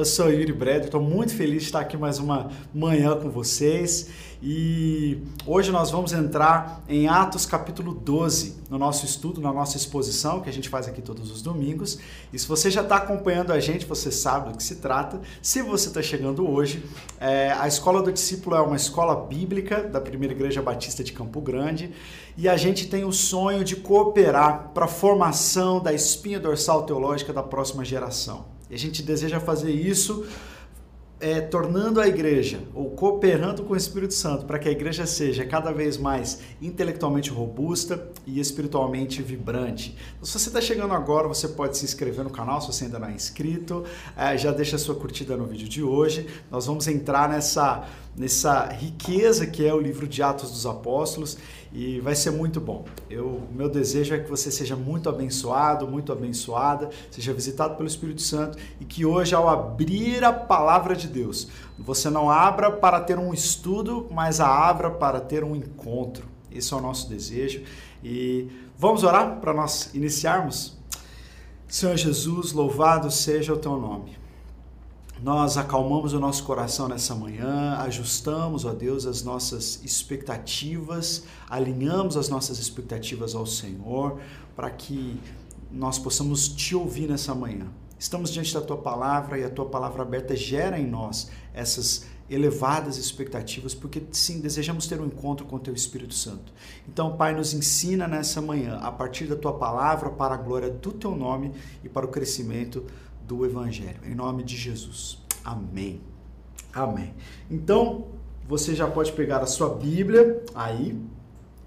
Eu sou Yuri Breder, estou muito feliz de estar aqui mais uma manhã com vocês e hoje nós vamos entrar em Atos capítulo 12 no nosso estudo, na nossa exposição que a gente faz aqui todos os domingos. E se você já está acompanhando a gente, você sabe do que se trata. Se você está chegando hoje, é, a Escola do Discípulo é uma escola bíblica da Primeira Igreja Batista de Campo Grande e a gente tem o sonho de cooperar para a formação da espinha dorsal teológica da próxima geração. E a gente deseja fazer isso é, tornando a igreja, ou cooperando com o Espírito Santo, para que a igreja seja cada vez mais intelectualmente robusta e espiritualmente vibrante. Então, se você está chegando agora, você pode se inscrever no canal, se você ainda não é inscrito, é, já deixa a sua curtida no vídeo de hoje. Nós vamos entrar nessa, nessa riqueza que é o livro de Atos dos Apóstolos e vai ser muito bom. Eu, meu desejo é que você seja muito abençoado, muito abençoada, seja visitado pelo Espírito Santo e que hoje, ao abrir a palavra de Deus, você não abra para ter um estudo, mas a abra para ter um encontro. Esse é o nosso desejo. E vamos orar para nós iniciarmos? Senhor Jesus, louvado seja o teu nome nós acalmamos o nosso coração nessa manhã, ajustamos, ó Deus, as nossas expectativas, alinhamos as nossas expectativas ao Senhor, para que nós possamos te ouvir nessa manhã. Estamos diante da tua palavra e a tua palavra aberta gera em nós essas elevadas expectativas, porque sim, desejamos ter um encontro com o teu Espírito Santo. Então, Pai, nos ensina nessa manhã, a partir da tua palavra, para a glória do teu nome e para o crescimento Evangelho. Em nome de Jesus. Amém. Amém. Então, você já pode pegar a sua Bíblia aí,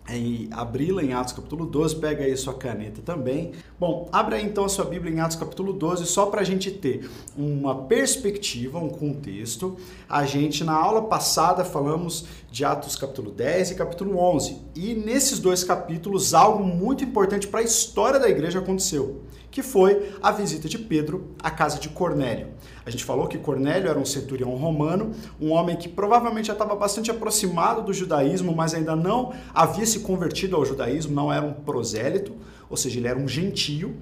e abri-la em Atos capítulo 12, pega aí a sua caneta também. Bom, abra aí então a sua Bíblia em Atos capítulo 12, só para a gente ter uma perspectiva, um contexto. A gente, na aula passada, falamos de Atos capítulo 10 e capítulo 11. E nesses dois capítulos, algo muito importante para a história da igreja aconteceu que foi a visita de Pedro à casa de Cornélio. A gente falou que Cornélio era um centurião romano, um homem que provavelmente já estava bastante aproximado do judaísmo, mas ainda não havia se convertido ao judaísmo, não era um prosélito, ou seja, ele era um gentio.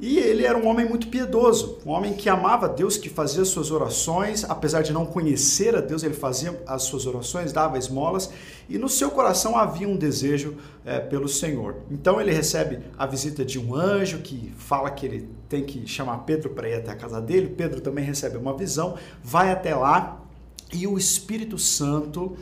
E ele era um homem muito piedoso, um homem que amava Deus, que fazia suas orações, apesar de não conhecer a Deus, ele fazia as suas orações, dava esmolas, e no seu coração havia um desejo é, pelo Senhor. Então ele recebe a visita de um anjo que fala que ele tem que chamar Pedro para ir até a casa dele. Pedro também recebe uma visão, vai até lá, e o Espírito Santo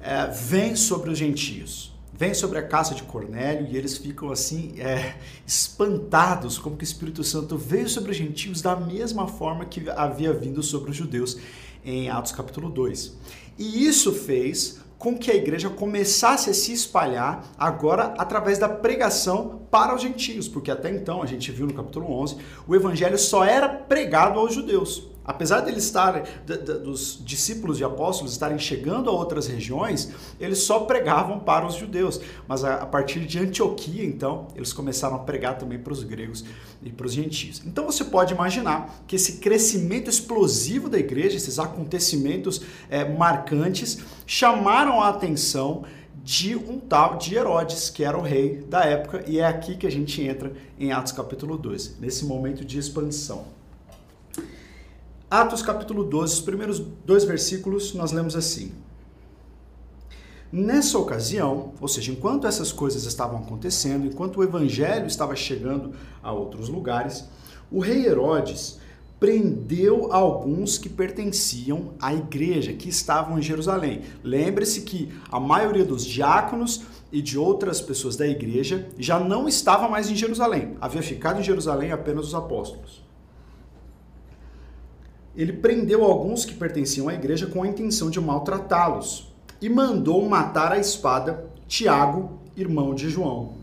é, vem sobre os gentios vem sobre a casa de Cornélio e eles ficam assim é, espantados como que o Espírito Santo veio sobre os gentios da mesma forma que havia vindo sobre os judeus em Atos capítulo 2. E isso fez com que a igreja começasse a se espalhar agora através da pregação para os gentios, porque até então a gente viu no capítulo 11, o evangelho só era pregado aos judeus. Apesar deles estarem, dos discípulos e apóstolos estarem chegando a outras regiões, eles só pregavam para os judeus. Mas a, partir de Antioquia, então, eles começaram a pregar também para os gregos e para os gentios. Então você pode imaginar que esse crescimento explosivo da igreja, esses acontecimentos é, marcantes, chamaram a atenção de um tal de Herodes, que era o rei da época, e é aqui que a gente entra em Atos capítulo 12, nesse momento de expansão. Atos capítulo 12, os primeiros dois versículos, nós lemos assim. Nessa ocasião, ou seja, enquanto essas coisas estavam acontecendo, enquanto o evangelho estava chegando a outros lugares, o rei Herodes prendeu alguns que pertenciam à igreja, que estavam em Jerusalém. Lembre-se que a maioria dos diáconos e de outras pessoas da igreja já não estava mais em Jerusalém. Havia ficado em Jerusalém apenas os apóstolos ele prendeu alguns que pertenciam à igreja com a intenção de maltratá-los e mandou matar a espada Tiago, irmão de João.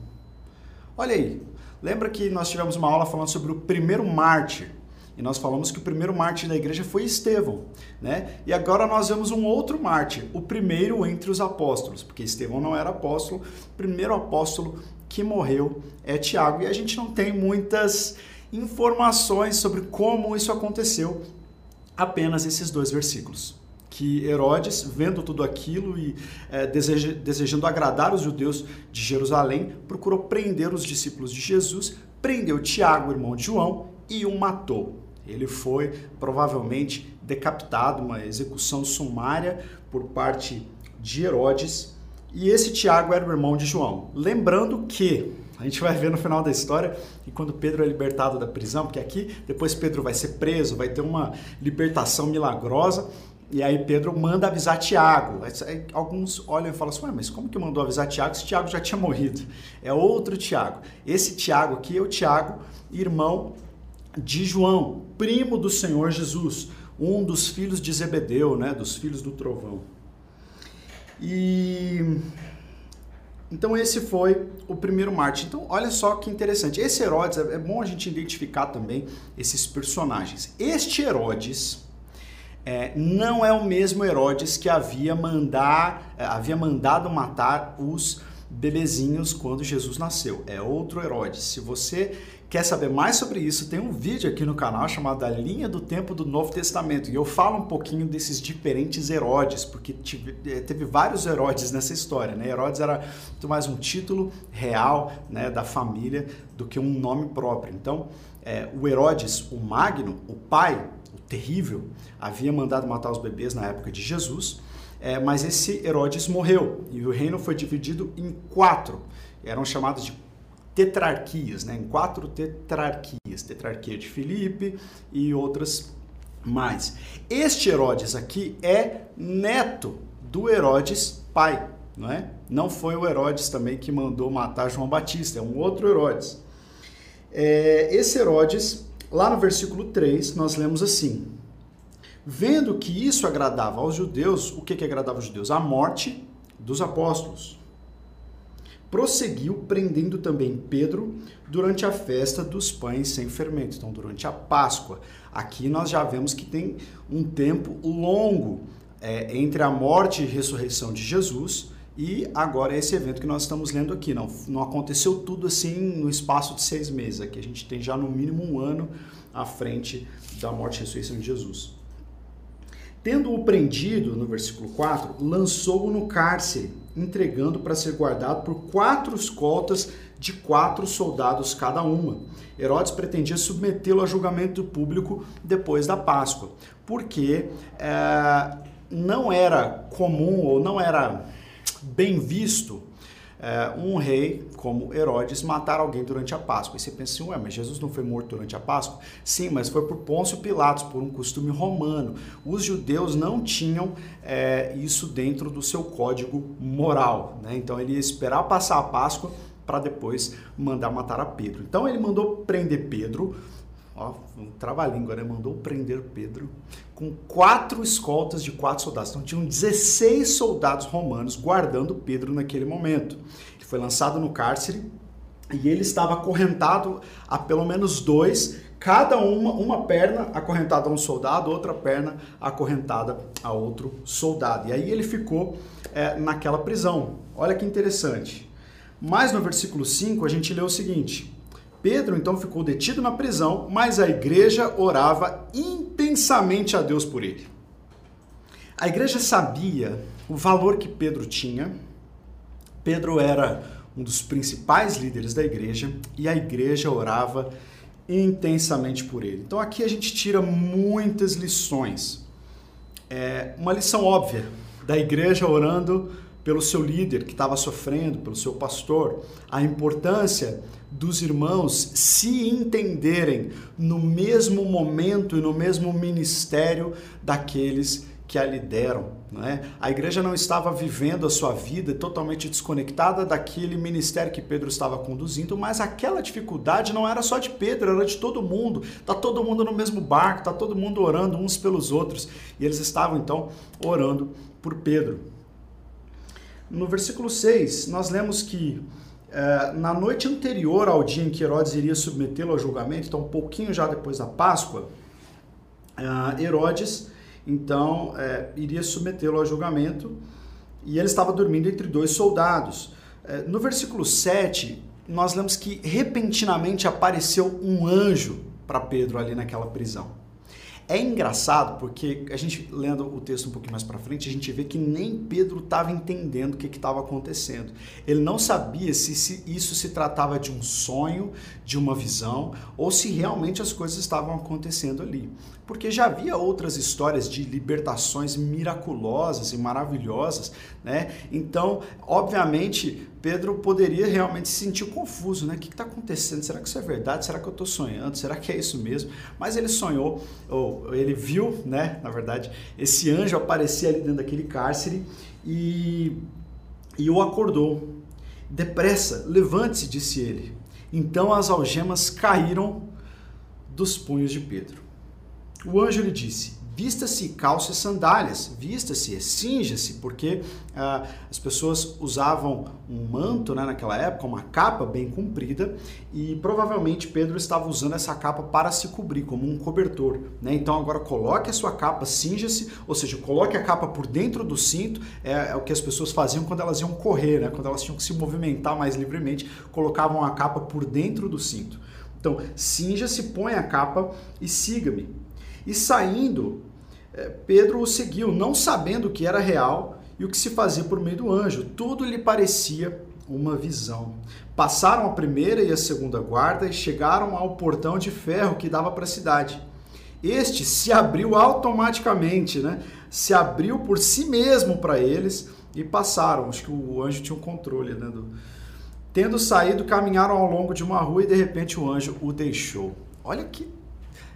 Olha aí, lembra que nós tivemos uma aula falando sobre o primeiro mártir? E nós falamos que o primeiro mártir da igreja foi Estevão, né? E agora nós vemos um outro mártir, o primeiro entre os apóstolos, porque Estevão não era apóstolo, o primeiro apóstolo que morreu é Tiago. E a gente não tem muitas informações sobre como isso aconteceu, apenas esses dois versículos. Que Herodes, vendo tudo aquilo e é, deseja, desejando agradar os judeus de Jerusalém, procurou prender os discípulos de Jesus, prendeu Tiago, irmão de João, e o matou. Ele foi provavelmente decapitado, uma execução sumária por parte de Herodes. E esse Tiago era o irmão de João. Lembrando que a gente vai ver no final da história que quando Pedro é libertado da prisão, porque aqui depois Pedro vai ser preso, vai ter uma libertação milagrosa, e aí Pedro manda avisar Tiago. Alguns olham e falam assim, mas como que mandou avisar Tiago se Tiago já tinha morrido? É outro Tiago. Esse Tiago aqui é o Tiago, irmão de João, primo do Senhor Jesus, um dos filhos de Zebedeu, né, dos filhos do trovão. E então esse foi o primeiro Marte. Então olha só que interessante. Esse Herodes é bom a gente identificar também esses personagens. Este Herodes é, não é o mesmo Herodes que havia mandar é, havia mandado matar os bebezinhos quando Jesus nasceu. É outro Herodes. Se você quer saber mais sobre isso, tem um vídeo aqui no canal chamado A Linha do Tempo do Novo Testamento. E eu falo um pouquinho desses diferentes Herodes, porque eh, teve vários Herodes nessa história. Né? Herodes era muito mais um título real né, da família do que um nome próprio. Então, é, o Herodes, o Magno, o pai, o terrível, havia mandado matar os bebês na época de Jesus. É, mas esse Herodes morreu e o reino foi dividido em quatro. Eram chamados de tetrarquias, né? em quatro tetrarquias. Tetrarquia de Filipe e outras mais. Este Herodes aqui é neto do Herodes pai, não é? Não foi o Herodes também que mandou matar João Batista, é um outro Herodes. É, esse Herodes, lá no versículo 3, nós lemos assim: Vendo que isso agradava aos judeus, o que, que agradava aos judeus? A morte dos apóstolos. Prosseguiu prendendo também Pedro durante a festa dos pães sem fermento, então durante a Páscoa. Aqui nós já vemos que tem um tempo longo é, entre a morte e ressurreição de Jesus e agora esse evento que nós estamos lendo aqui. Não, não aconteceu tudo assim no espaço de seis meses. Aqui a gente tem já no mínimo um ano à frente da morte e ressurreição de Jesus. Tendo-o prendido, no versículo 4, lançou-o no cárcere, entregando para ser guardado por quatro escoltas de quatro soldados cada uma. Herodes pretendia submetê-lo a julgamento público depois da Páscoa, porque é, não era comum ou não era bem visto um rei como Herodes matar alguém durante a Páscoa. E você pensa assim, ué, mas Jesus não foi morto durante a Páscoa? Sim, mas foi por Pôncio Pilatos, por um costume romano. Os judeus não tinham é, isso dentro do seu código moral. Né? Então ele ia esperar passar a Páscoa para depois mandar matar a Pedro. Então ele mandou prender Pedro, ó, um trava-língua, né? Mandou prender Pedro com quatro escoltas de quatro soldados. Então tinham 16 soldados romanos guardando Pedro naquele momento. Ele foi lançado no cárcere e ele estava acorrentado a pelo menos dois, cada uma, uma perna acorrentada a um soldado, outra perna acorrentada a outro soldado. E aí ele ficou é, naquela prisão. Olha que interessante. Mas no versículo 5 a gente lê o seguinte: Pedro então ficou detido na prisão, mas a igreja orava intensamente a Deus por ele. A igreja sabia o valor que Pedro tinha. Pedro era um dos principais líderes da igreja e a igreja orava intensamente por ele. Então aqui a gente tira muitas lições. É uma lição óbvia da igreja orando pelo seu líder que estava sofrendo, pelo seu pastor, a importância dos irmãos se entenderem no mesmo momento e no mesmo ministério daqueles que a lideram. Não é? A igreja não estava vivendo a sua vida totalmente desconectada daquele ministério que Pedro estava conduzindo, mas aquela dificuldade não era só de Pedro, era de todo mundo. Está todo mundo no mesmo barco, está todo mundo orando uns pelos outros. E eles estavam então orando por Pedro. No versículo 6, nós lemos que é, na noite anterior ao dia em que Herodes iria submetê-lo ao julgamento, então um pouquinho já depois da Páscoa, é, Herodes então é, iria submetê-lo ao julgamento e ele estava dormindo entre dois soldados. É, no versículo 7, nós lemos que repentinamente apareceu um anjo para Pedro ali naquela prisão. É engraçado porque a gente lendo o texto um pouquinho mais para frente, a gente vê que nem Pedro estava entendendo o que estava acontecendo. Ele não sabia se, se, isso se tratava de um sonho, de uma visão, ou se realmente as coisas estavam acontecendo ali. Porque já havia outras histórias de libertações miraculosas e maravilhosas, né? Então, obviamente, Pedro poderia realmente se sentir confuso, né? O que está acontecendo? Será que isso é verdade? Será que eu estou sonhando? Será que é isso mesmo? Mas ele sonhou, ou ele viu, né? Na verdade, esse anjo aparecia ali dentro daquele cárcere e, e o acordou. Depressa, levante-se, disse ele. Então as algemas caíram dos punhos de Pedro. O anjo lhe disse: Vista-se calça e sandálias, vista-se, cinja-se, porque ah, as pessoas usavam um manto né, naquela época, uma capa bem comprida, e provavelmente Pedro estava usando essa capa para se cobrir, como um cobertor. Né? Então agora coloque a sua capa, cinja-se, ou seja, coloque a capa por dentro do cinto, é, é, o que as pessoas faziam quando elas iam correr, né? quando elas tinham que se movimentar mais livremente, colocavam a capa por dentro do cinto. Então, cinja-se, põe a capa e siga-me. E saindo, Pedro o seguiu, não sabendo o que era real e o que se fazia por meio do anjo. Tudo lhe parecia uma visão. Passaram a primeira e a segunda guarda e chegaram ao portão de ferro que dava para a cidade. Este se abriu automaticamente, né? Se abriu por si mesmo para eles e passaram. Acho que o anjo tinha um controle, né? Do... Tendo saído, caminharam ao longo de uma rua e de repente o anjo o deixou. Olha que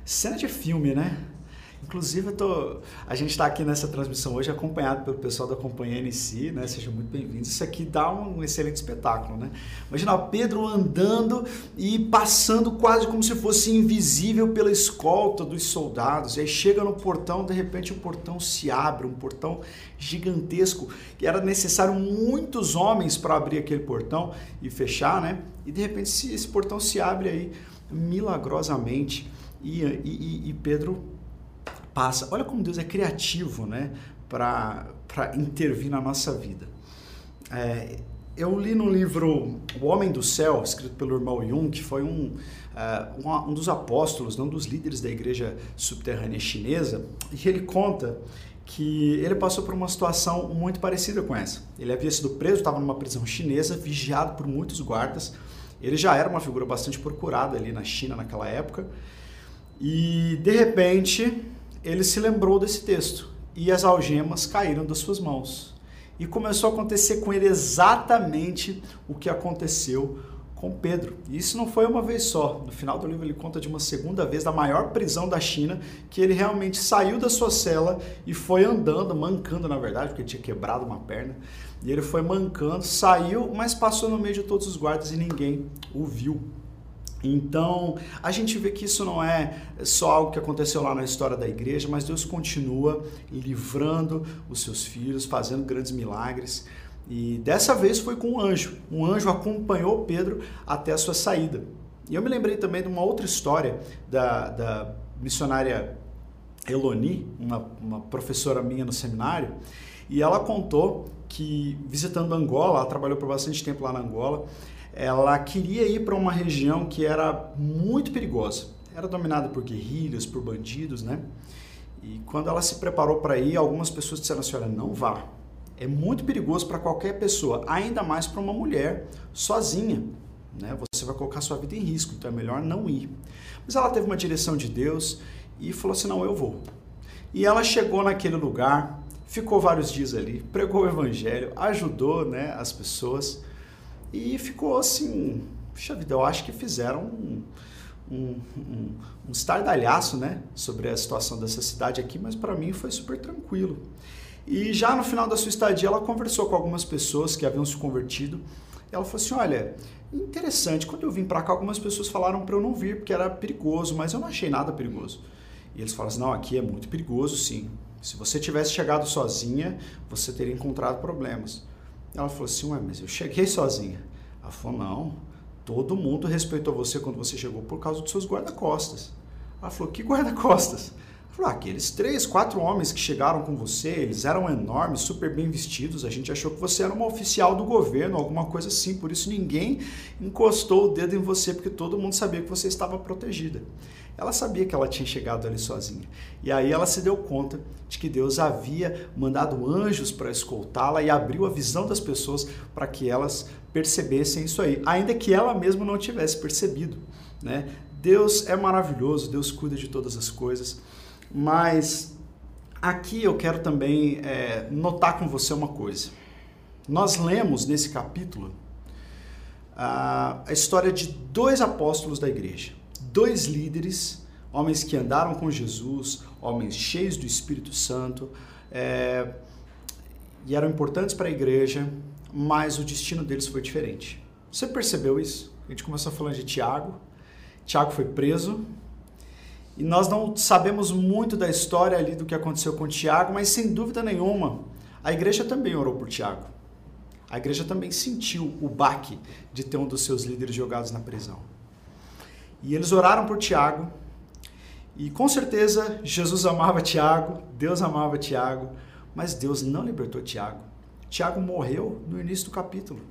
cena de filme, né? Inclusive, tô, a gente está aqui nessa transmissão hoje acompanhado pelo pessoal da Companhia NC, né? Sejam muito bem-vindos. Isso aqui dá um excelente espetáculo, né? Imagina Pedro andando e passando quase como se fosse invisível pela escolta dos soldados. E aí chega no portão, de repente o portão se abre, um portão gigantesco, que era necessário muitos homens para abrir aquele portão e fechar, né? E de repente esse portão se abre aí milagrosamente e, e, e Pedro passa. Olha como Deus é criativo, né? Para intervir na nossa vida. É, eu li no livro O Homem do Céu, escrito pelo irmão Jung, que foi um, uh, um, um, dos apóstolos, um dos líderes da igreja subterrânea chinesa, e ele conta que ele passou por uma situação muito parecida com essa. Ele havia sido preso, estava numa prisão chinesa, vigiado por muitos guardas. Ele já era uma figura bastante procurada ali na China naquela época. E de repente ele se lembrou desse texto e as algemas caíram das suas mãos. E começou a acontecer com ele exatamente o que aconteceu com Pedro. E isso não foi uma vez só. No final do livro ele conta de uma segunda vez da maior prisão da China, que ele realmente saiu da sua cela e foi andando, mancando na verdade, porque tinha quebrado uma perna. E ele foi mancando, saiu, mas passou no meio de todos os guardas e ninguém o viu. Então, a gente vê que isso não é só algo que aconteceu lá na história da igreja, mas Deus continua livrando os seus filhos, fazendo grandes milagres. E dessa vez foi com um anjo. Um anjo acompanhou Pedro até a sua saída. E eu me lembrei também de uma outra história da, da missionária Eloni, uma, uma professora minha no seminário, e ela contou que visitando Angola, ela trabalhou por bastante tempo lá na Angola, ela queria ir para uma região que era muito perigosa. Era dominada por guerrilhas, por bandidos, né? E quando ela se preparou para ir, algumas pessoas disseram assim: olha, não vá. É muito perigoso para qualquer pessoa, ainda mais para uma mulher sozinha. Né? Você vai colocar sua vida em risco, então é melhor não ir. Mas ela teve uma direção de Deus e falou assim: não, eu vou. E ela chegou naquele lugar, ficou vários dias ali, pregou o evangelho, ajudou né, as pessoas. E ficou assim, puxa vida, eu acho que fizeram um, um, um, um estardalhaço né, sobre a situação dessa cidade aqui, mas para mim foi super tranquilo. E já no final da sua estadia, ela conversou com algumas pessoas que haviam se convertido. Ela falou assim: Olha, interessante, quando eu vim para cá, algumas pessoas falaram para eu não vir porque era perigoso, mas eu não achei nada perigoso. E eles falaram assim: Não, aqui é muito perigoso, sim. Se você tivesse chegado sozinha, você teria encontrado problemas. Ela falou assim, ué, mas eu cheguei sozinha. Ela falou, não, todo mundo respeitou você quando você chegou por causa dos seus guarda-costas. Ela falou, que guarda-costas? Falou, ah, aqueles três, quatro homens que chegaram com você, eles eram enormes, super bem vestidos, a gente achou que você era uma oficial do governo, alguma coisa assim, por isso ninguém encostou o dedo em você, porque todo mundo sabia que você estava protegida. Ela sabia que ela tinha chegado ali sozinha. E aí ela se deu conta de que Deus havia mandado anjos para escoltá-la e abriu a visão das pessoas para que elas percebessem isso aí, ainda que ela mesma não tivesse percebido. Né? Deus é maravilhoso, Deus cuida de todas as coisas, mas aqui eu quero também é, notar com você uma coisa. Nós lemos nesse capítulo a, a história de dois apóstolos da igreja, dois líderes, homens que andaram com Jesus, homens cheios do Espírito Santo, é, e eram importantes para a igreja, mas o destino deles foi diferente. Você percebeu isso? A gente começou falando de Tiago. Tiago foi preso. E nós não sabemos muito da história ali do que aconteceu com Tiago, mas sem dúvida nenhuma, a igreja também orou por Tiago. A igreja também sentiu o baque de ter um dos seus líderes jogados na prisão. E eles oraram por Tiago. E com certeza Jesus amava Tiago, Deus amava Tiago, mas Deus não libertou Tiago. Tiago morreu no início do capítulo.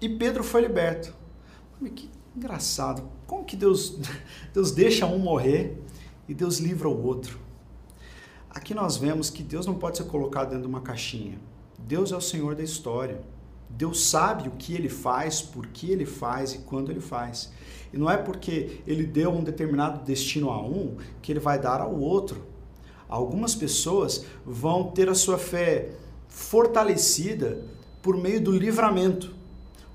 E Pedro foi liberto. Que engraçado. Como que Deus, Deus deixa um morrer e Deus livra o outro? Aqui nós vemos que Deus não pode ser colocado dentro de uma caixinha. Deus é o Senhor da história. Deus sabe o que ele faz, por que ele faz e quando ele faz. E não é porque ele deu um determinado destino a um que ele vai dar ao outro. Algumas pessoas vão ter a sua fé fortalecida por meio do livramento.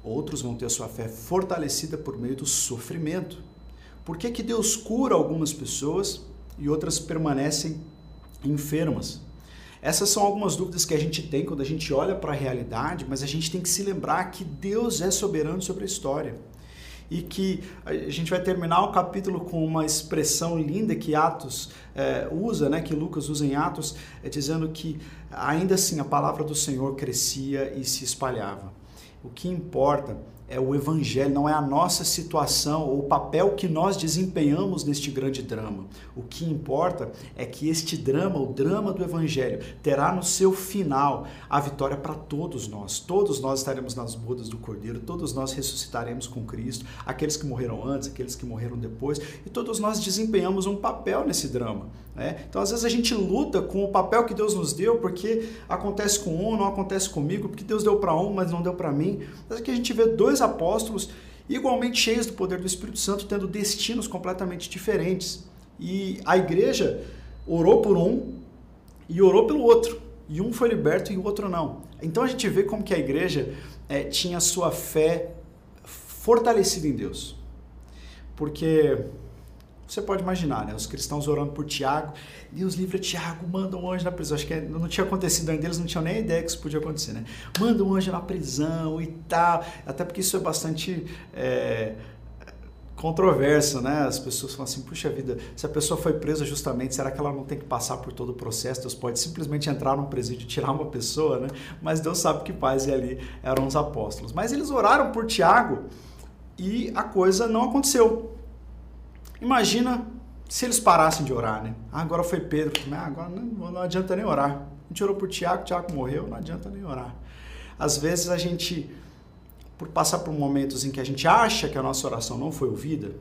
Outros vão ter a sua fé fortalecida por meio do sofrimento. Por que, que Deus cura algumas pessoas e outras permanecem enfermas? Essas são algumas dúvidas que a gente tem quando a gente olha para a realidade, mas a gente tem que se lembrar que Deus é soberano sobre a história. E que a gente vai terminar o capítulo com uma expressão linda que Atos é, usa, né, que Lucas usa em Atos, é, dizendo que ainda assim a palavra do Senhor crescia e se espalhava. O que importa é o evangelho, não é a nossa situação ou o papel que nós desempenhamos neste grande drama. O que importa é que este drama, o drama do evangelho, terá no seu final a vitória para todos nós. Todos nós estaremos nas bodas do Cordeiro, todos nós ressuscitaremos com Cristo, aqueles que morreram antes, aqueles que morreram depois, e todos nós desempenhamos um papel nesse drama. Né? Então, às vezes, a gente luta com o papel que Deus nos deu, porque acontece com um, não acontece comigo, porque Deus deu para um, mas não deu para mim. Mas aqui a gente vê dois apóstolos igualmente cheios do poder do Espírito Santo, tendo destinos completamente diferentes. E a igreja orou por um e orou pelo outro. E um foi liberto e o outro não. Então a gente vê como que a igreja é, tinha sua fé fortalecida em Deus. Porque você pode imaginar, né? Os cristãos orando por Tiago, Deus livra Tiago, manda um anjo na prisão. Acho que não tinha acontecido ainda, eles não tinham nem ideia que isso podia acontecer, né? Manda um anjo na prisão e tal. Até porque isso é bastante é, controverso, né? As pessoas falam assim, puxa vida, se a pessoa foi presa justamente, será que ela não tem que passar por todo o processo? Deus pode simplesmente entrar num presídio e tirar uma pessoa, né? Mas Deus sabe que pais e ali eram os apóstolos. Mas eles oraram por Tiago e a coisa não aconteceu. Imagina se eles parassem de orar, né? Ah, agora foi Pedro, ah, agora não, não adianta nem orar. A gente orou por Tiago, Tiago morreu, não adianta nem orar. Às vezes a gente, por passar por momentos em que a gente acha que a nossa oração não foi ouvida,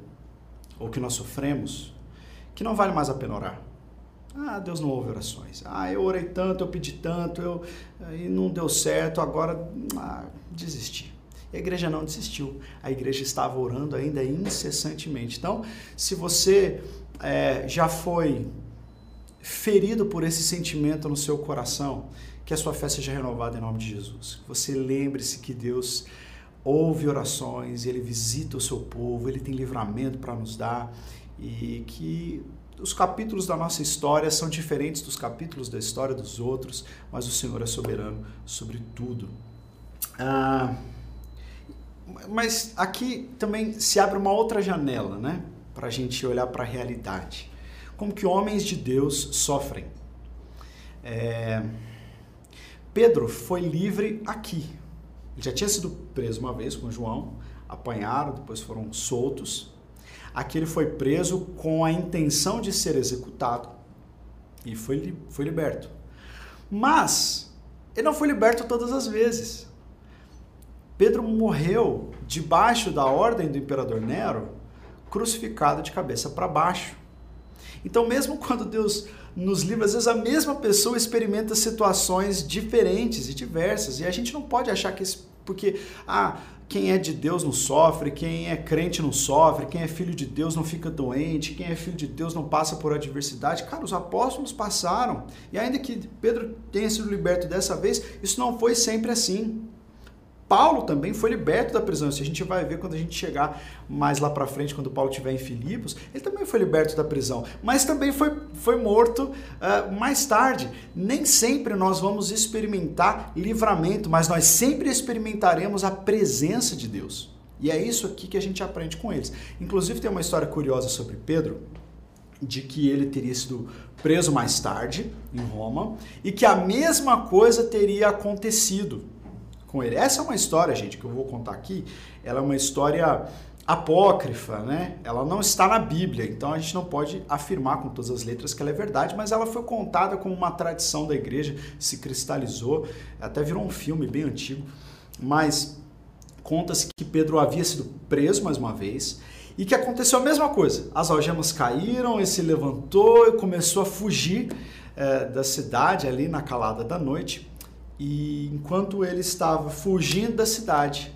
ou que nós sofremos, que não vale mais a pena orar. Ah, Deus não ouve orações. Ah, eu orei tanto, eu pedi tanto, eu, e não deu certo, agora ah, desisti. E a igreja não desistiu. A igreja estava orando ainda incessantemente. Então, se você é, já foi ferido por esse sentimento no seu coração, que a sua fé seja renovada em nome de Jesus. Você lembre-se que Deus ouve orações, Ele visita o seu povo, Ele tem livramento para nos dar e que os capítulos da nossa história são diferentes dos capítulos da história dos outros, mas o Senhor é soberano sobre tudo. Ah, mas aqui também se abre uma outra janela, né? Para a gente olhar para a realidade. Como que homens de Deus sofrem. É... Pedro foi livre aqui. Ele já tinha sido preso uma vez com João, apanharam, depois foram soltos. Aqui ele foi preso com a intenção de ser executado e foi, foi liberto. Mas ele não foi liberto todas as vezes. Pedro morreu debaixo da ordem do imperador Nero crucificado de cabeça para baixo. Então, mesmo quando Deus nos livra, às vezes a mesma pessoa experimenta situações diferentes e diversas. E a gente não pode achar que porque ah, quem é de Deus não sofre, quem é crente não sofre, quem é filho de Deus não fica doente, quem é filho de Deus não passa por adversidade. Cara, os apóstolos passaram. E ainda que Pedro tenha sido liberto dessa vez, isso não foi sempre assim. Paulo também foi liberto da prisão. Isso a gente vai ver quando a gente chegar mais lá para frente, quando Paulo estiver em Filipos. Ele também foi liberto da prisão, mas também foi, foi morto uh, mais tarde. Nem sempre nós vamos experimentar livramento, mas nós sempre experimentaremos a presença de Deus. E é isso aqui que a gente aprende com eles. Inclusive, tem uma história curiosa sobre Pedro, de que ele teria sido preso mais tarde em Roma e que a mesma coisa teria acontecido com ele. Essa é uma história, gente, que eu vou contar aqui. Ela é uma história apócrifa, né? Ela não está na Bíblia, então a gente não pode afirmar com todas as letras que ela é verdade, mas ela foi contada como uma tradição da igreja, se cristalizou, até virou um filme bem antigo, mas conta-se que Pedro havia sido preso mais uma vez e que aconteceu a mesma coisa. As algemas caíram, ele se levantou e começou a fugir é, da cidade ali na calada da noite. E enquanto ele estava fugindo da cidade,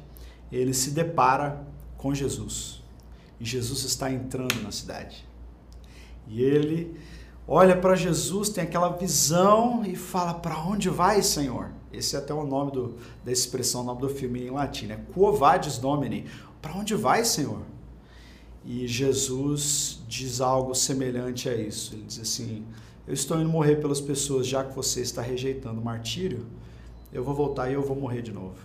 ele se depara com Jesus. E Jesus está entrando na cidade. E ele olha para Jesus, tem aquela visão e fala: Para onde vai, Senhor? Esse é até o nome do, da expressão, o nome do filme em latim, né? Quo vadis Domini? Para onde vai, Senhor? E Jesus diz algo semelhante a isso. Ele diz assim: Eu estou indo morrer pelas pessoas, já que você está rejeitando o martírio eu vou voltar e eu vou morrer de novo.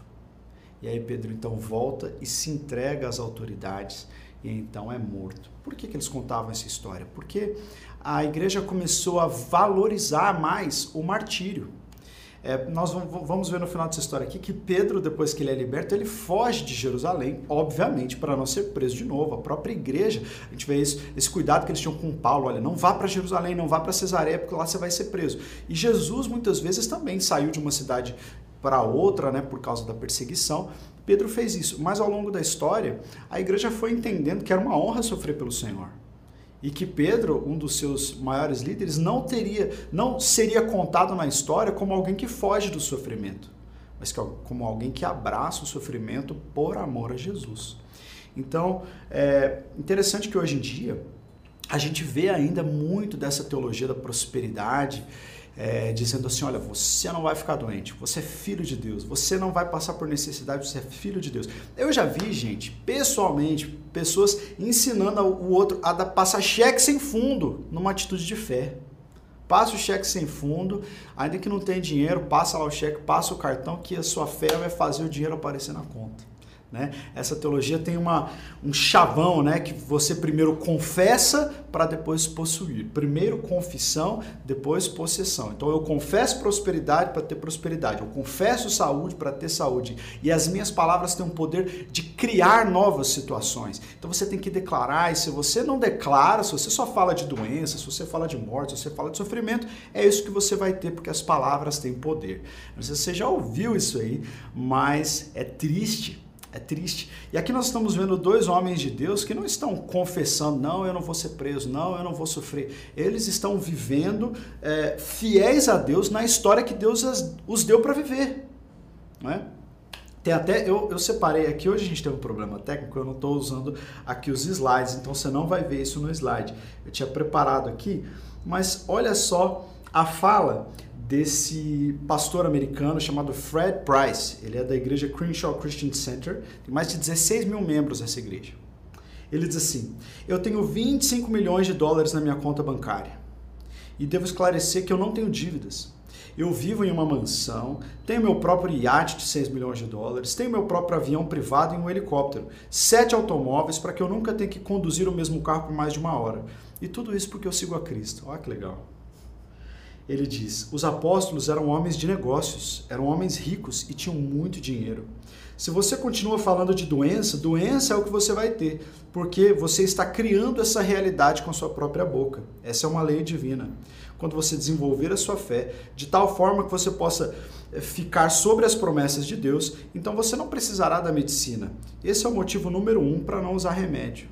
E aí Pedro então volta e se entrega às autoridades e então é morto. Por que, que eles contavam essa história? Porque a igreja começou a valorizar mais o martírio. É, nós vamos ver no final dessa história aqui que Pedro, depois que ele é liberto, ele foge de Jerusalém, obviamente, para não ser preso de novo. A própria igreja, a gente vê isso, esse cuidado que eles tinham com Paulo: olha, não vá para Jerusalém, não vá para Cesareia, porque lá você vai ser preso. E Jesus, muitas vezes, também saiu de uma cidade para outra, né, por causa da perseguição. Pedro fez isso, mas ao longo da história, a igreja foi entendendo que era uma honra sofrer pelo Senhor e que Pedro, um dos seus maiores líderes, não teria, não seria contado na história como alguém que foge do sofrimento, mas como alguém que abraça o sofrimento por amor a Jesus. Então, é interessante que hoje em dia a gente vê ainda muito dessa teologia da prosperidade é, dizendo assim: olha, você não vai ficar doente, você é filho de Deus, você não vai passar por necessidade, você é filho de Deus. Eu já vi, gente, pessoalmente, pessoas ensinando o outro a passar cheque sem fundo numa atitude de fé. Passa o cheque sem fundo, ainda que não tenha dinheiro, passa lá o cheque, passa o cartão, que a sua fé vai fazer o dinheiro aparecer na conta. Né? Essa teologia tem uma, um chavão né? que você primeiro confessa para depois possuir. Primeiro confissão, depois possessão. Então eu confesso prosperidade para ter prosperidade, eu confesso saúde para ter saúde. E as minhas palavras têm o poder de criar novas situações. Então você tem que declarar, e se você não declara, se você só fala de doença, se você fala de morte, se você fala de sofrimento, é isso que você vai ter, porque as palavras têm poder. Não sei se você já ouviu isso aí, mas é triste é triste. E aqui nós estamos vendo dois homens de Deus que não estão confessando, não, eu não vou ser preso, não, eu não vou sofrer. Eles estão vivendo é, fiéis a Deus na história que Deus os deu para viver. Não é? Tem até, eu, eu separei aqui, hoje a gente tem um problema técnico, eu não estou usando aqui os slides, então você não vai ver isso no slide. Eu tinha preparado aqui, mas olha só a fala desse pastor americano chamado Fred Price. Ele é da igreja Crenshaw Christian Center, tem mais de 16 mil membros essa igreja. Ele diz assim: Eu tenho 25 milhões de dólares na minha conta bancária e devo esclarecer que eu não tenho dívidas. Eu vivo em uma mansão, tenho meu próprio iate de 6 milhões de dólares, tenho meu próprio avião privado e um helicóptero, sete automóveis para que eu nunca tenha que conduzir o mesmo carro por mais de uma hora. E tudo isso porque eu sigo a Cristo. Olha que legal ele diz: os apóstolos eram homens de negócios, eram homens ricos e tinham muito dinheiro. Se você continua falando de doença, doença é o que você vai ter, porque você está criando essa realidade com a sua própria boca. Essa é uma lei divina. Quando você desenvolver a sua fé de tal forma que você possa eh, ficar sobre as promessas de Deus, então você não precisará da medicina. Esse é o motivo número um para não usar remédio.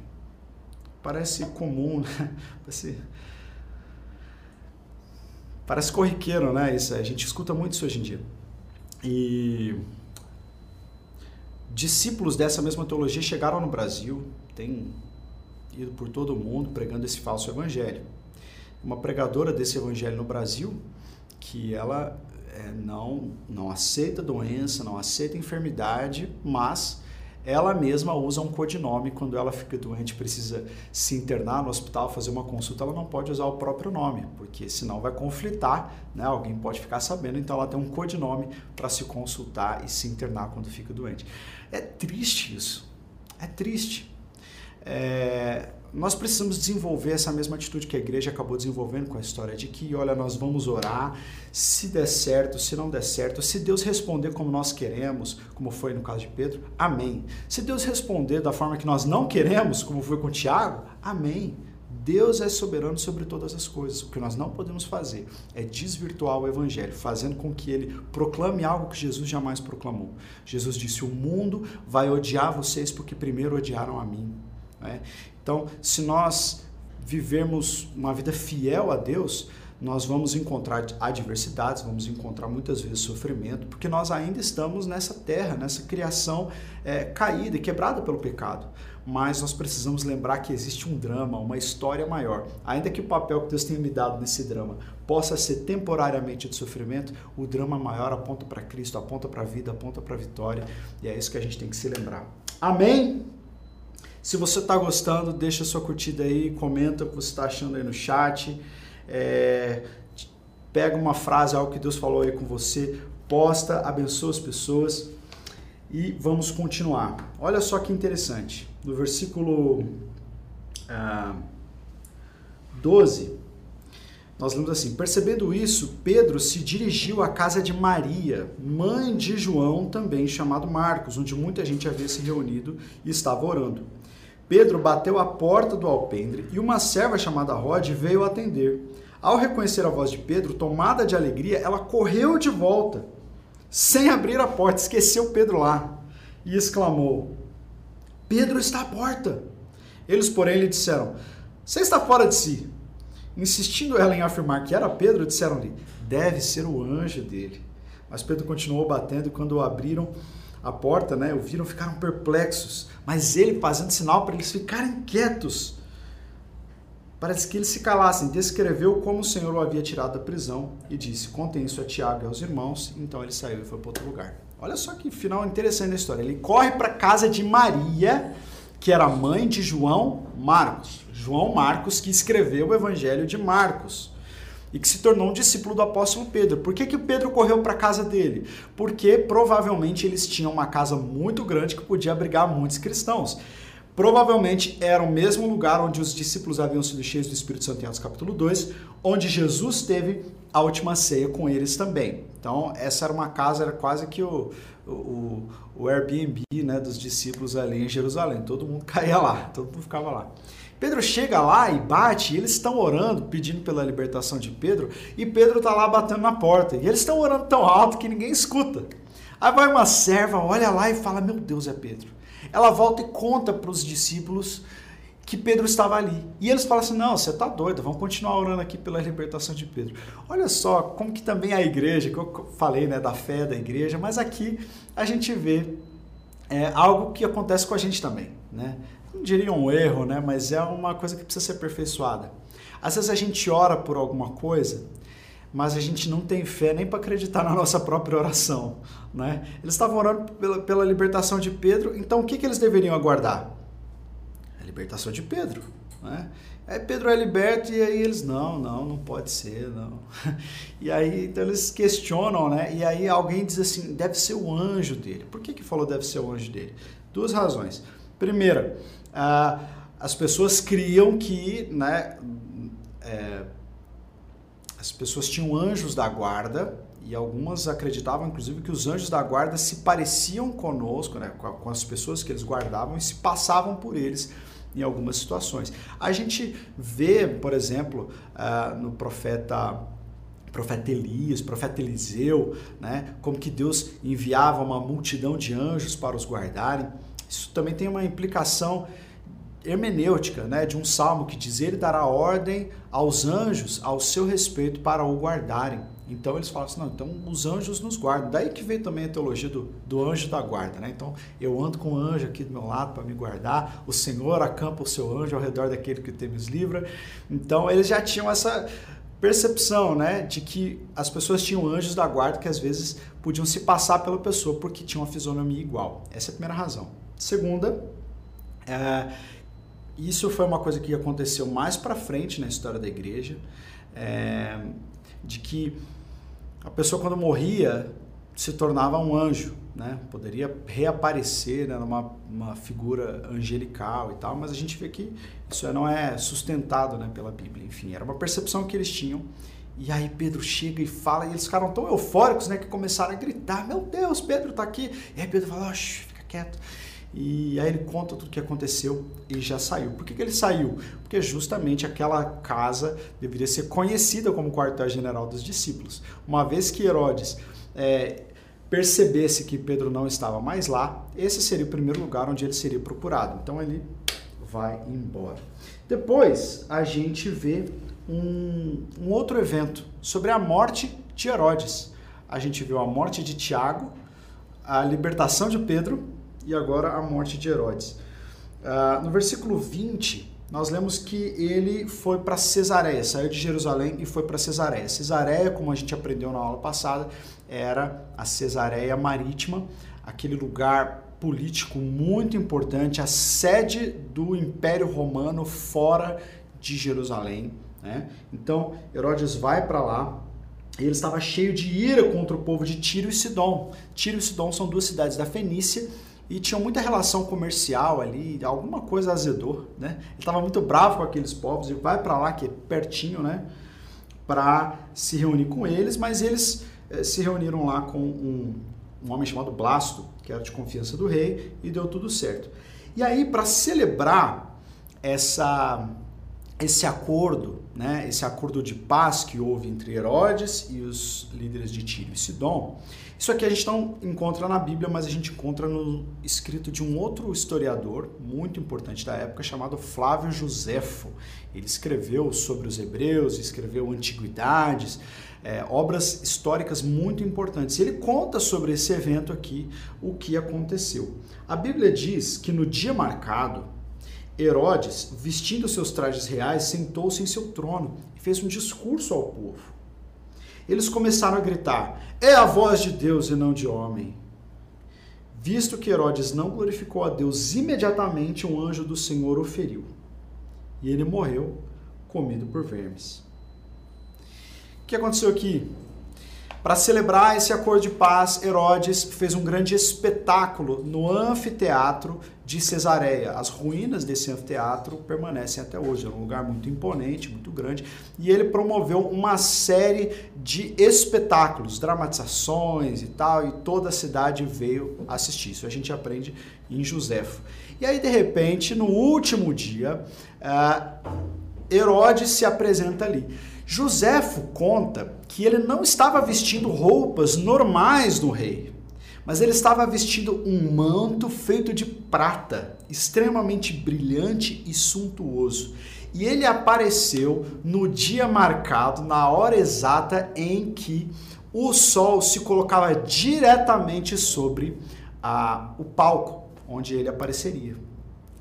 parece comum, né? Parece, parece corriqueiro, né? Isso, a gente escuta muito isso hoje em dia. E discípulos dessa mesma teologia chegaram no Brasil, têm ido por todo o mundo pregando esse falso evangelho. Uma pregadora desse evangelho no Brasil, que ela é, não, não aceita doença, não aceita enfermidade, mas ela mesma usa um codinome quando ela fica doente, precisa se internar no hospital, fazer uma consulta, ela não pode usar o próprio nome, porque senão vai conflitar, né? Alguém pode ficar sabendo, então ela tem um codinome para se consultar e se internar quando fica doente. É triste isso. É triste. É, nós precisamos desenvolver essa mesma atitude que a igreja acabou desenvolvendo com a história de que, olha, nós vamos orar, se der certo, se não der certo, se Deus responder como nós queremos, como foi no caso de Pedro, amém. Se Deus responder da forma que nós não queremos, como foi com Tiago, amém. Deus é soberano sobre todas as coisas. O que nós não podemos fazer é desvirtuar o evangelho, fazendo com que ele proclame algo que Jesus jamais proclamou. Jesus disse: "O mundo vai odiar vocês porque primeiro odiaram a mim". Né? Então, se nós vivermos uma vida fiel a Deus, nós vamos encontrar adversidades, vamos encontrar muitas vezes sofrimento, porque nós ainda estamos nessa terra, nessa criação é, caída quebrada pelo pecado. Mas nós precisamos lembrar que existe um drama, uma história maior. Ainda que o papel que Deus tenha me dado nesse drama possa ser temporariamente de sofrimento, o drama maior aponta para Cristo, aponta para a vida, aponta para a vitória. E é isso que a gente tem que se lembrar. Amém? Se você está gostando, deixa sua curtida aí, comenta o que você está achando aí no chat. É, pega uma frase, algo que Deus falou aí com você, posta, abençoa as pessoas e vamos continuar. Olha só que interessante. No versículo ah, 12, nós lemos assim: Percebendo isso, Pedro se dirigiu à casa de Maria, mãe de João, também chamado Marcos, onde muita gente havia se reunido e estava orando. Pedro bateu a porta do alpendre e uma serva chamada Rod veio atender. Ao reconhecer a voz de Pedro, tomada de alegria, ela correu de volta, sem abrir a porta, esqueceu Pedro lá e exclamou: Pedro está à porta. Eles, porém, lhe disseram: Você está fora de si. Insistindo ela em afirmar que era Pedro, disseram-lhe: Deve ser o anjo dele. Mas Pedro continuou batendo e quando o abriram, a porta, né, ouviram, ficaram perplexos, mas ele fazendo sinal para eles ficarem quietos. Parece que eles se calassem. Descreveu como o Senhor o havia tirado da prisão e disse: Contem isso a Tiago e aos irmãos. Então ele saiu e foi para outro lugar. Olha só que final interessante da história. Ele corre para a casa de Maria, que era mãe de João Marcos. João Marcos, que escreveu o Evangelho de Marcos e que se tornou um discípulo do apóstolo Pedro. Por que, que Pedro correu para a casa dele? Porque provavelmente eles tinham uma casa muito grande que podia abrigar muitos cristãos. Provavelmente era o mesmo lugar onde os discípulos haviam sido cheios do Espírito Santo em Atos capítulo 2, onde Jesus teve a última ceia com eles também. Então, essa era uma casa, era quase que o, o, o Airbnb né, dos discípulos ali em Jerusalém. Todo mundo caía lá, todo mundo ficava lá. Pedro chega lá e bate, e eles estão orando, pedindo pela libertação de Pedro, e Pedro está lá batendo na porta. E eles estão orando tão alto que ninguém escuta. Aí vai uma serva, olha lá e fala: Meu Deus, é Pedro. Ela volta e conta para os discípulos que Pedro estava ali. E eles falam assim: Não, você está doido, vamos continuar orando aqui pela libertação de Pedro. Olha só como que também a igreja, que eu falei né, da fé da igreja, mas aqui a gente vê é, algo que acontece com a gente também. Né? Não diria um erro, né? Mas é uma coisa que precisa ser aperfeiçoada. Às vezes a gente ora por alguma coisa, mas a gente não tem fé nem para acreditar na nossa própria oração, né? Eles estavam orando pela, pela libertação de Pedro, então o que, que eles deveriam aguardar? A libertação de Pedro, né? Aí Pedro é liberto e aí eles, não, não, não pode ser, não. E aí, então eles questionam, né? E aí alguém diz assim, deve ser o anjo dele. Por que que falou deve ser o anjo dele? Duas razões. Primeira, ah, as pessoas criam que né, é, as pessoas tinham anjos da guarda e algumas acreditavam, inclusive, que os anjos da guarda se pareciam conosco, né, com as pessoas que eles guardavam e se passavam por eles em algumas situações. A gente vê, por exemplo, uh, no profeta profeta Elias, profeta Eliseu, né, como que Deus enviava uma multidão de anjos para os guardarem. Isso também tem uma implicação hermenêutica né, de um salmo que diz: Ele dará ordem aos anjos ao seu respeito para o guardarem. Então eles falam assim: não, então os anjos nos guardam. Daí que veio também a teologia do, do anjo da guarda. Né? Então eu ando com o anjo aqui do meu lado para me guardar, o Senhor acampa o seu anjo ao redor daquele que tem nos livra. Então eles já tinham essa percepção né, de que as pessoas tinham anjos da guarda que às vezes podiam se passar pela pessoa porque tinham uma fisionomia igual. Essa é a primeira razão. Segunda, é, isso foi uma coisa que aconteceu mais para frente na história da igreja, é, de que a pessoa quando morria se tornava um anjo, né? Poderia reaparecer né, numa uma figura angelical e tal, mas a gente vê que isso não é sustentado né, pela Bíblia. Enfim, era uma percepção que eles tinham. E aí Pedro chega e fala, e eles ficaram tão eufóricos, né, que começaram a gritar: "Meu Deus, Pedro está aqui!" E aí Pedro fala: "Fica quieto." E aí ele conta tudo o que aconteceu e já saiu. Por que, que ele saiu? Porque justamente aquela casa deveria ser conhecida como quartel-general dos discípulos. Uma vez que Herodes é, percebesse que Pedro não estava mais lá, esse seria o primeiro lugar onde ele seria procurado. Então ele vai embora. Depois a gente vê um, um outro evento sobre a morte de Herodes. A gente viu a morte de Tiago, a libertação de Pedro e agora a morte de Herodes. Uh, no versículo 20, nós lemos que ele foi para Cesareia, saiu de Jerusalém e foi para Cesareia. Cesareia, como a gente aprendeu na aula passada, era a Cesareia Marítima, aquele lugar político muito importante, a sede do Império Romano fora de Jerusalém. Né? Então Herodes vai para lá. Ele estava cheio de ira contra o povo de Tiro e Sidom. Tiro e Sidom são duas cidades da Fenícia e tinham muita relação comercial ali, alguma coisa azedou, né? Ele estava muito bravo com aqueles povos e vai para lá, que é pertinho, né? Para se reunir com eles, mas eles eh, se reuniram lá com um, um homem chamado Blasto, que era de confiança do rei, e deu tudo certo. E aí, para celebrar essa, esse acordo, né, esse acordo de paz que houve entre Herodes e os líderes de Tiro e Sidom, isso aqui a gente não encontra na Bíblia, mas a gente encontra no escrito de um outro historiador muito importante da época chamado Flávio Josefo. Ele escreveu sobre os hebreus, escreveu antiguidades, é, obras históricas muito importantes. Ele conta sobre esse evento aqui, o que aconteceu. A Bíblia diz que no dia marcado, Herodes, vestindo seus trajes reais, sentou-se em seu trono e fez um discurso ao povo eles começaram a gritar: É a voz de Deus e não de homem. Visto que Herodes não glorificou a Deus, imediatamente um anjo do Senhor o feriu. E ele morreu, comido por vermes. O que aconteceu aqui? Para celebrar esse acordo de paz, Herodes fez um grande espetáculo no anfiteatro de Cesareia. As ruínas desse anfiteatro permanecem até hoje. É um lugar muito imponente, muito grande. E ele promoveu uma série de espetáculos, dramatizações e tal, e toda a cidade veio assistir. Isso a gente aprende em Joséfo. E aí, de repente, no último dia, uh, Herodes se apresenta ali. Joséfo conta que ele não estava vestindo roupas normais do rei, mas ele estava vestindo um manto feito de prata, extremamente brilhante e suntuoso. E ele apareceu no dia marcado, na hora exata em que o sol se colocava diretamente sobre o palco onde ele apareceria.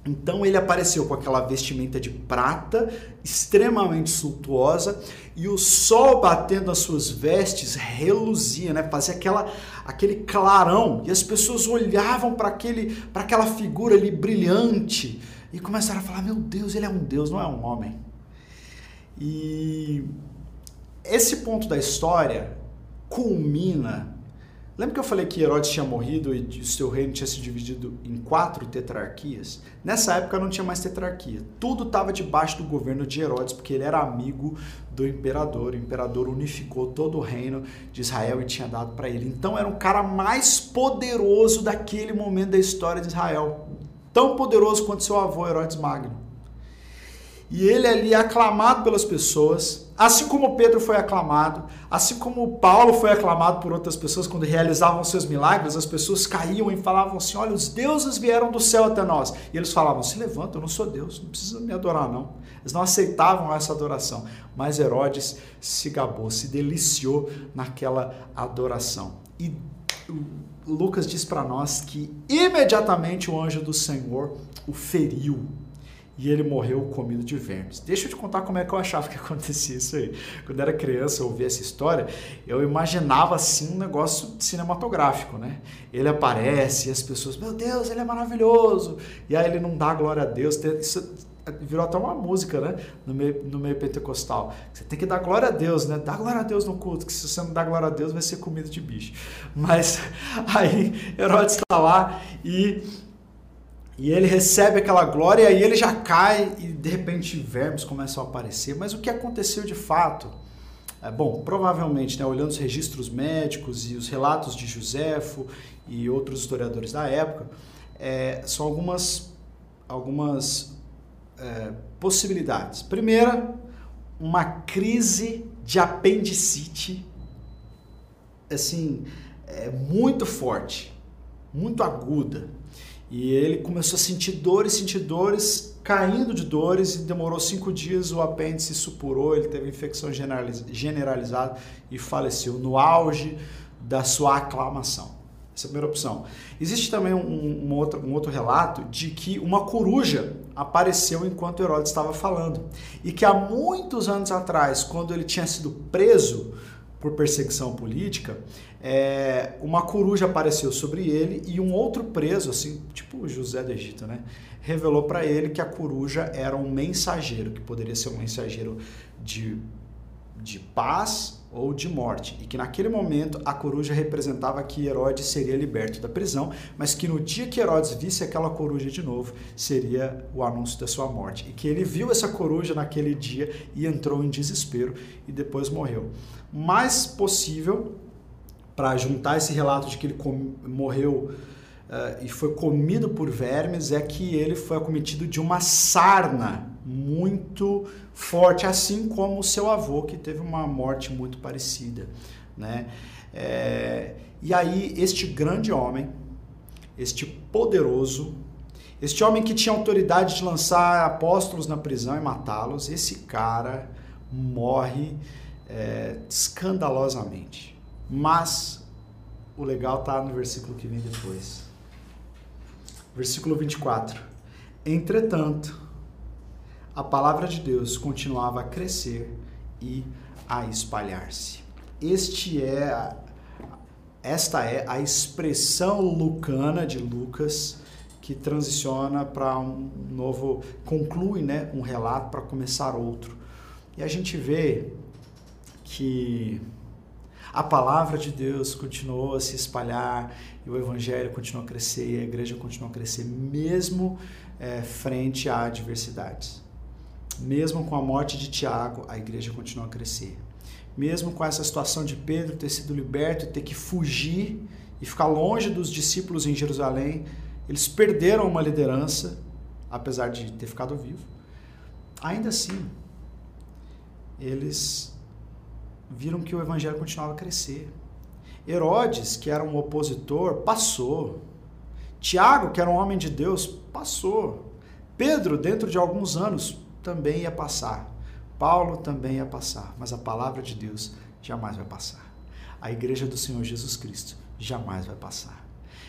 Então ele apareceu com aquela vestimenta de prata, extremamente suntuosa, e o sol batendo as suas vestes reluzia, né? Fazia aquela, aquele clarão, e as pessoas olhavam para aquele, para aquela figura ali brilhante e começaram a falar: "Meu Deus, ele é um deus, não é um homem". E esse ponto da história culmina Lembra que eu falei que Herodes tinha morrido e o seu reino tinha se dividido em quatro tetrarquias? Nessa época não tinha mais tetrarquia. Tudo estava debaixo do governo de Herodes, porque ele era amigo do imperador. O imperador unificou todo o reino de Israel e tinha dado para ele. Então era um cara mais poderoso daquele momento da história de Israel. Tão poderoso quanto seu avô Herodes Magno. E ele ali é aclamado pelas pessoas, assim como Pedro foi aclamado, assim como Paulo foi aclamado por outras pessoas quando realizavam seus milagres, as pessoas caíam e falavam assim: Olha, os deuses vieram do céu até nós. E eles falavam: Se levanta, eu não sou Deus, não precisa me adorar, não. Eles não aceitavam essa adoração. Mas Herodes se gabou, se deliciou naquela adoração. E Lucas diz para nós que imediatamente o anjo do Senhor o feriu e ele morreu comido de vermes. Deixa eu te contar como é que eu achava que acontecia isso aí. Quando era criança, eu ouvia essa história, eu imaginava assim um negócio cinematográfico, né? Ele aparece e as pessoas, meu Deus, ele é maravilhoso. E aí ele não dá glória a Deus. Isso virou até uma música, né? No meio, no meio pentecostal. Você tem que dar glória a Deus, né? Dá glória a Deus no culto, que se você não dá glória a Deus, vai ser comido de bicho. Mas aí Herodes está lá e e ele recebe aquela glória e aí ele já cai e de repente vermes começam a aparecer. Mas o que aconteceu de fato? É, bom, provavelmente, né, olhando os registros médicos e os relatos de Joséfo e outros historiadores da época, é, são algumas, algumas é, possibilidades. Primeira, uma crise de apendicite, assim, é, muito forte, muito aguda e ele começou a sentir dores, sentir dores, caindo de dores, e demorou cinco dias, o apêndice supurou, ele teve infecção generalizada e faleceu no auge da sua aclamação. Essa é a primeira opção. Existe também um, um, outro, um outro relato de que uma coruja apareceu enquanto Herodes estava falando. E que há muitos anos atrás, quando ele tinha sido preso por perseguição política, é, uma coruja apareceu sobre ele e um outro preso, assim, tipo José do Egito, né? Revelou para ele que a coruja era um mensageiro, que poderia ser um mensageiro de, de paz ou de morte. E que naquele momento a coruja representava que Herodes seria liberto da prisão, mas que no dia que Herodes visse aquela coruja de novo, seria o anúncio da sua morte. E que ele viu essa coruja naquele dia e entrou em desespero e depois morreu. Mais possível para juntar esse relato de que ele morreu uh, e foi comido por vermes é que ele foi acometido de uma sarna muito forte, assim como o seu avô, que teve uma morte muito parecida. Né? É, e aí, este grande homem, este poderoso, este homem que tinha autoridade de lançar apóstolos na prisão e matá-los, esse cara morre é, escandalosamente. Mas o legal está no versículo que vem depois. Versículo 24. Entretanto, a palavra de Deus continuava a crescer e a espalhar-se. Este é esta é a expressão lucana de Lucas que transiciona para um novo conclui, né, um relato para começar outro. E a gente vê que a palavra de Deus continuou a se espalhar e o evangelho continuou a crescer e a igreja continuou a crescer, mesmo é, frente a adversidades. Mesmo com a morte de Tiago, a igreja continuou a crescer. Mesmo com essa situação de Pedro ter sido liberto e ter que fugir e ficar longe dos discípulos em Jerusalém, eles perderam uma liderança, apesar de ter ficado vivo. Ainda assim, eles viram que o evangelho continuava a crescer. Herodes, que era um opositor, passou. Tiago, que era um homem de Deus, passou. Pedro, dentro de alguns anos, também ia passar. Paulo também ia passar. Mas a palavra de Deus jamais vai passar. A igreja do Senhor Jesus Cristo jamais vai passar.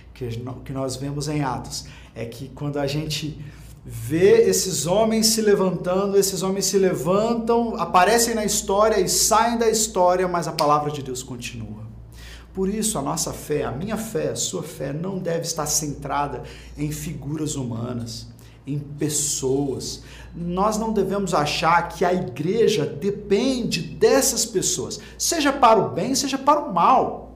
O que nós vemos em Atos é que quando a gente vê esses homens se levantando, esses homens se levantam, aparecem na história e saem da história, mas a palavra de Deus continua. Por isso, a nossa fé, a minha fé, a sua fé, não deve estar centrada em figuras humanas, em pessoas. Nós não devemos achar que a igreja depende dessas pessoas, seja para o bem, seja para o mal.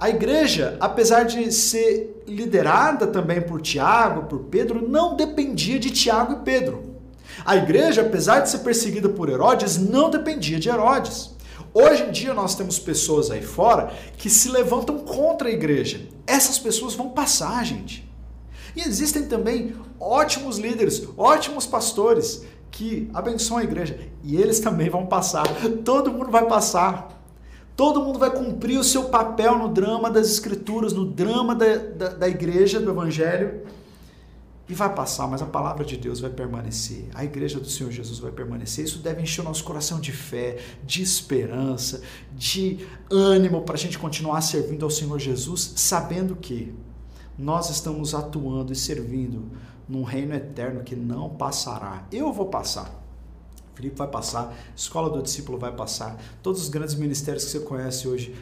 A igreja, apesar de ser liderada também por Tiago, por Pedro, não dependia de Tiago e Pedro. A igreja, apesar de ser perseguida por Herodes, não dependia de Herodes. Hoje em dia nós temos pessoas aí fora que se levantam contra a igreja. Essas pessoas vão passar, gente. E existem também ótimos líderes, ótimos pastores que abençoam a igreja. E eles também vão passar. Todo mundo vai passar. Todo mundo vai cumprir o seu papel no drama das escrituras, no drama da, da, da igreja, do evangelho. E vai passar, mas a palavra de Deus vai permanecer. A igreja do Senhor Jesus vai permanecer. Isso deve encher o nosso coração de fé, de esperança, de ânimo para a gente continuar servindo ao Senhor Jesus, sabendo que nós estamos atuando e servindo num reino eterno que não passará. Eu vou passar. Felipe vai passar, Escola do Discípulo vai passar, todos os grandes ministérios que você conhece hoje,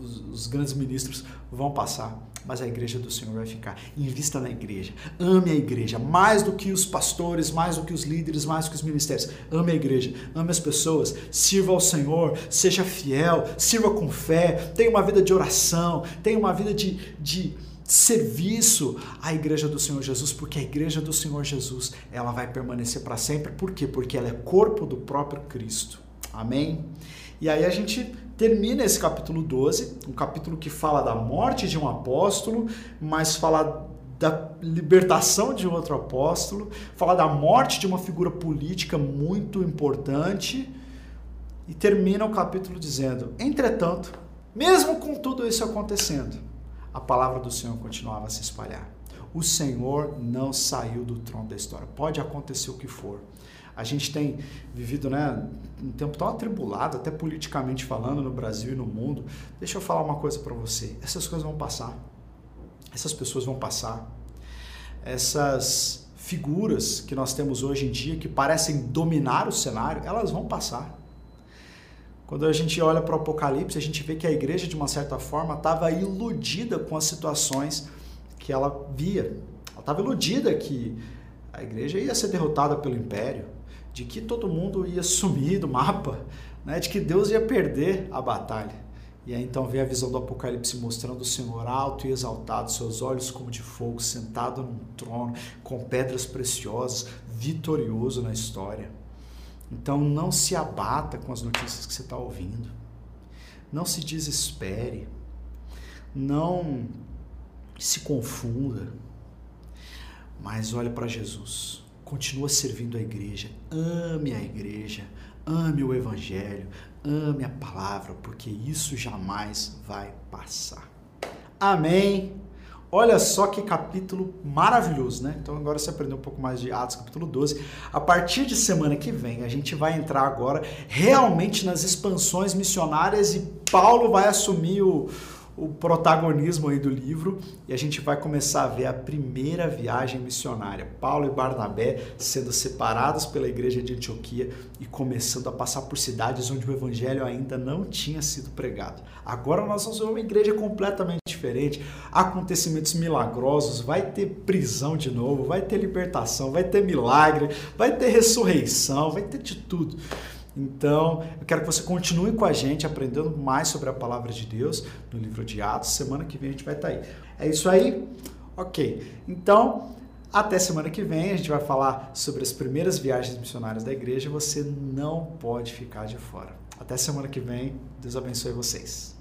os, os, grandes ministros vão passar, mas a igreja do Senhor vai ficar. Invista na igreja, ame a igreja, mais do que os pastores, mais do que os líderes, mais do que os ministérios. Ame a igreja, ame as pessoas, sirva ao Senhor, seja fiel, sirva com fé, tenha uma vida de oração, tenha uma vida de, de serviço à igreja do Senhor Jesus, porque a igreja do Senhor Jesus, ela vai permanecer para sempre. Por quê? Porque ela é corpo do próprio Cristo. Amém? E aí a gente termina esse capítulo 12, um capítulo que fala da morte de um apóstolo, mas fala da libertação de outro apóstolo, fala da morte de uma figura política muito importante e termina o capítulo dizendo: "Entretanto, mesmo com tudo isso acontecendo, a palavra do Senhor continuava a se espalhar. O Senhor não saiu do trono da história. Pode acontecer o que for. A gente tem vivido né, um tempo tão atribulado, até politicamente falando, no Brasil e no mundo. Deixa eu falar uma coisa para você: essas coisas vão passar. Essas pessoas vão passar. Essas figuras que nós temos hoje em dia, que parecem dominar o cenário, elas vão passar. Quando a gente olha para o Apocalipse, a gente vê que a igreja, de uma certa forma, estava iludida com as situações que ela via. Ela estava iludida que a igreja ia ser derrotada pelo império, de que todo mundo ia sumir do mapa, né? de que Deus ia perder a batalha. E aí então vem a visão do Apocalipse mostrando o Senhor alto e exaltado, seus olhos como de fogo, sentado num trono, com pedras preciosas, vitorioso na história. Então não se abata com as notícias que você está ouvindo. Não se desespere. Não se confunda. Mas olhe para Jesus. Continua servindo a igreja. Ame a igreja. Ame o evangelho. Ame a palavra, porque isso jamais vai passar. Amém. Olha só que capítulo maravilhoso, né? Então agora você aprendeu um pouco mais de Atos, capítulo 12. A partir de semana que vem, a gente vai entrar agora realmente nas expansões missionárias e Paulo vai assumir o, o protagonismo aí do livro e a gente vai começar a ver a primeira viagem missionária. Paulo e Barnabé sendo separados pela igreja de Antioquia e começando a passar por cidades onde o evangelho ainda não tinha sido pregado. Agora nós vamos ver uma igreja completamente diferente, acontecimentos milagrosos, vai ter prisão de novo, vai ter libertação, vai ter milagre, vai ter ressurreição, vai ter de tudo. Então, eu quero que você continue com a gente aprendendo mais sobre a palavra de Deus no livro de Atos. Semana que vem a gente vai estar aí. É isso aí? Ok. Então, até semana que vem a gente vai falar sobre as primeiras viagens missionárias da igreja. Você não pode ficar de fora. Até semana que vem. Deus abençoe vocês.